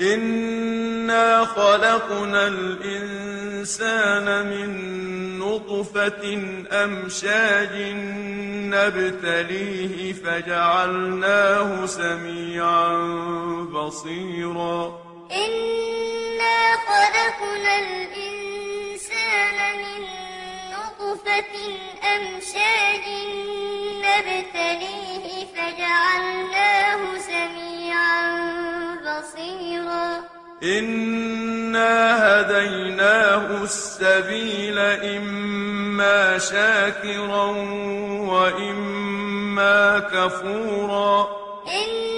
إنا خلقنا الإنسان من نطفة أمشاج نبتليه فجعلناه سميعا بصيرا إنا خلقنا الإنسان من نطفة أمشاج نبتليه فجعلناه إنا هديناه السبيل إما شاكرا وإما كفورا إنا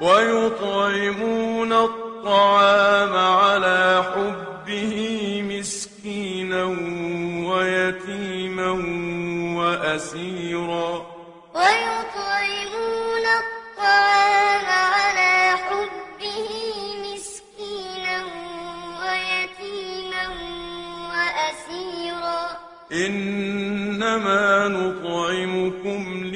ويطعمون الطعام على حبه مسكينا ويتيما وأسيرا. ويطعمون الطعام على حبه مسكينا ويتيما وأسيرا. إنما نطعمكم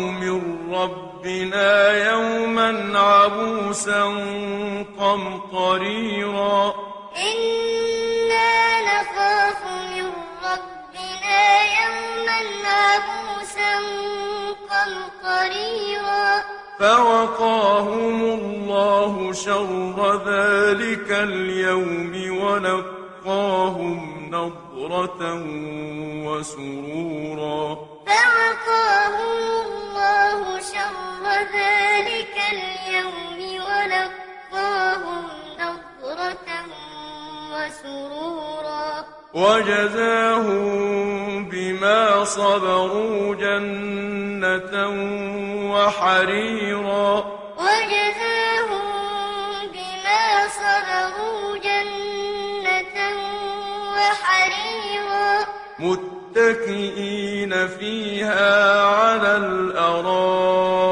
من ربنا يوما عبوسا قمطريرا. إنا نخاف من ربنا يوما عبوسا قمطريرا. فوقاهم الله شر ذلك اليوم ولقاهم نضرة وسرورا. فوقاهم وجزاهم بما صبروا جنة وحريرا. وجزاهم بما صبروا جنة وحريرا. متكئين فيها على الأرائك.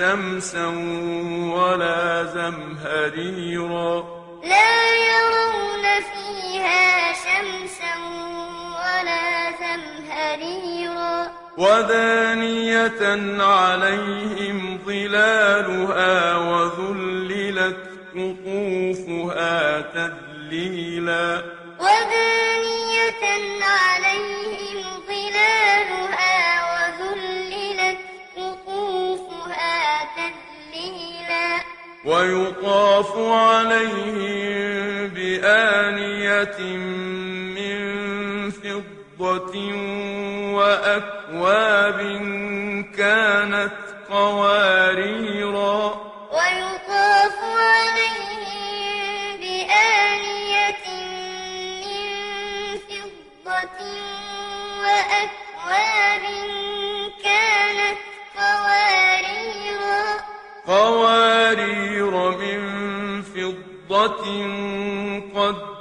شمسا ولا زمهريرا. لا يرون فيها شمسا ولا زمهريرا. ودانية عليهم ظلالها وذللت قطوفها تذليلا. ودانية عليهم ويطاف عليهم بآنية من فضة وأكواب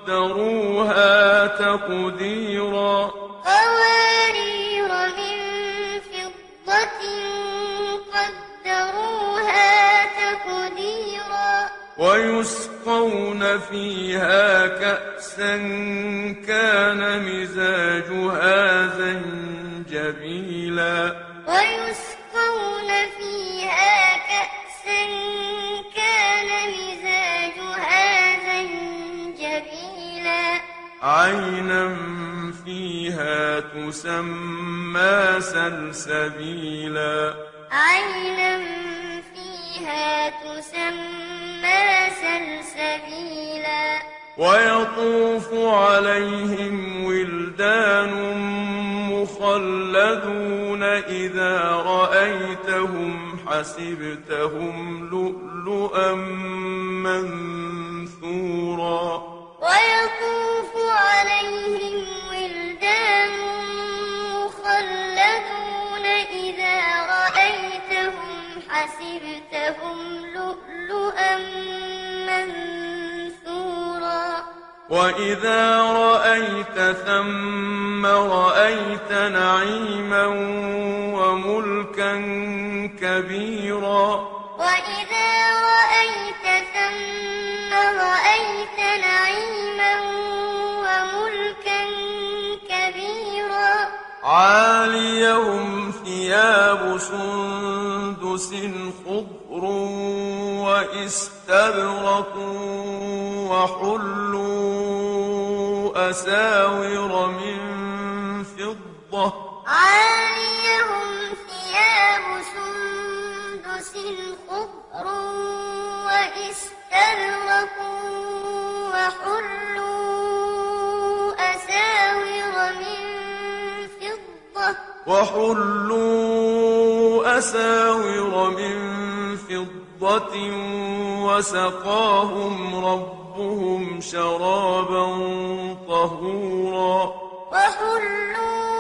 قدروها تقديرا قوارير من فضة قدروها تقديرا ويسقون فيها كأسا كان مزاجها عينا فيها تسمى سلسبيلا عينا فيها تسمى سلسبيلا ويطوف عليهم ولدان مخلدون إذا رأيتهم حسبتهم لؤلؤا منثورا ويطوف حسبتهم لؤلؤا منثورا. وإذا رأيت ثم رأيت نعيما وملكا كبيرا. وإذا رأيت ثم رأيت نعيما وملكا كبيرا. عاليهم ثياب سندس خضر واستبرق وحلوا أساور من فضة. عاليهم ثياب سندس خضر وحلوا أساور من فضة. وحلوا أساور من فضة وسقاهم ربهم شرابا طهورا. وحلوا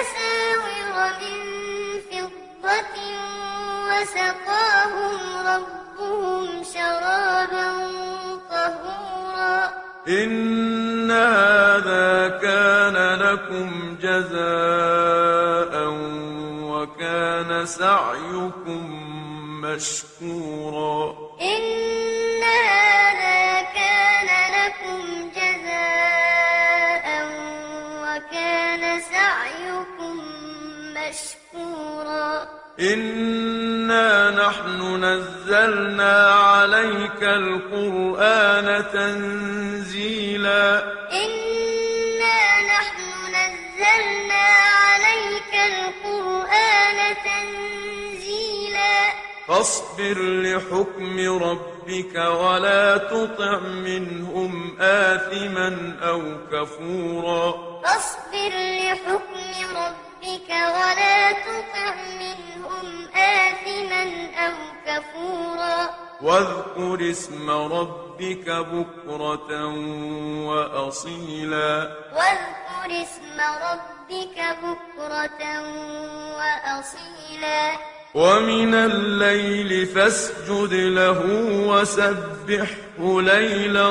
أساور من فضة وسقاهم ربهم شرابا طهورا. إن سعيكم مشكورا. إن هذا كان لكم جزاء وكان سعيكم مشكورا. إنا نحن نزلنا عليك القرآن تنزيلا. إنا فاصبر لحكم ربك ولا تطع منهم آثما أو كفورا. فاصبر لحكم ربك ولا تطع منهم آثما أو كفورا. واذكر اسم ربك بكرة وأصيلا. واذكر اسم ربك بكرة وأصيلا. ومن الليل فاسجد له وسبحه ليلا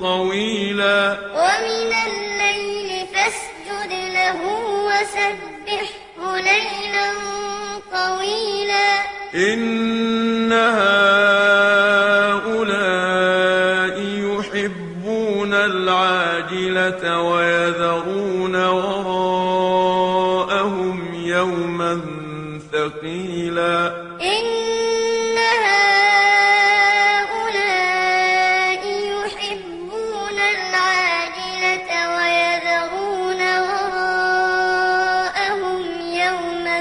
طويلا. ومن الليل فاسجد له وسبحه ليلا طويلا. إن هؤلاء يحبون العاجلة ويذرون ثقيلا إن هؤلاء يحبون العاجلة ويذرون وراءهم يوما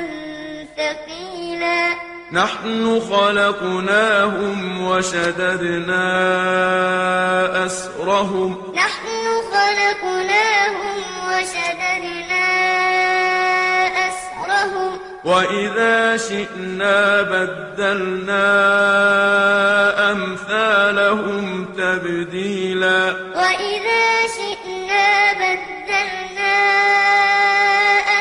ثقيلا. نحن خلقناهم وشددنا أسرهم. نحن خلقناهم وشددنا وإذا شئنا بدلنا أمثالهم تبديلا وإذا شئنا بدلنا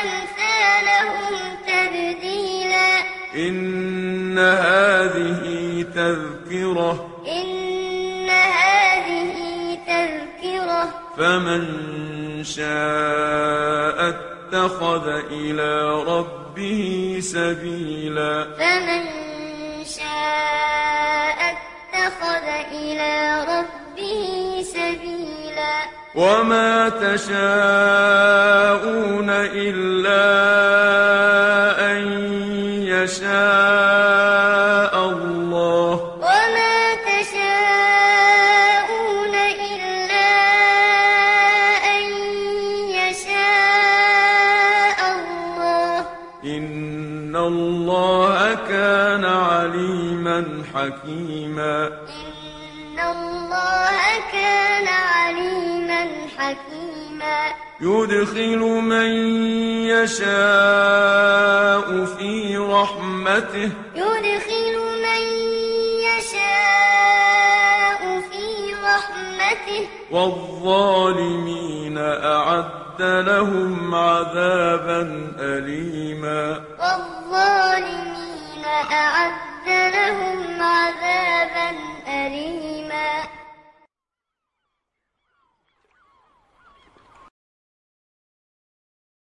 أمثالهم تبديلا إن هذه تذكرة إن هذه تذكرة فمن شاء اتخذ إلى ربه سبيلا فمن شاء اتخذ إلى ربه سبيلا وما تشاءون إلا الله كان عليما حكيما إن الله كان عليما حكيما يدخل من يشاء في رحمته يدخل من يشاء في رحمته والظالمين أعد لهم عذابا أليما والظالمين الظالمين أعد لهم عذابا أليما.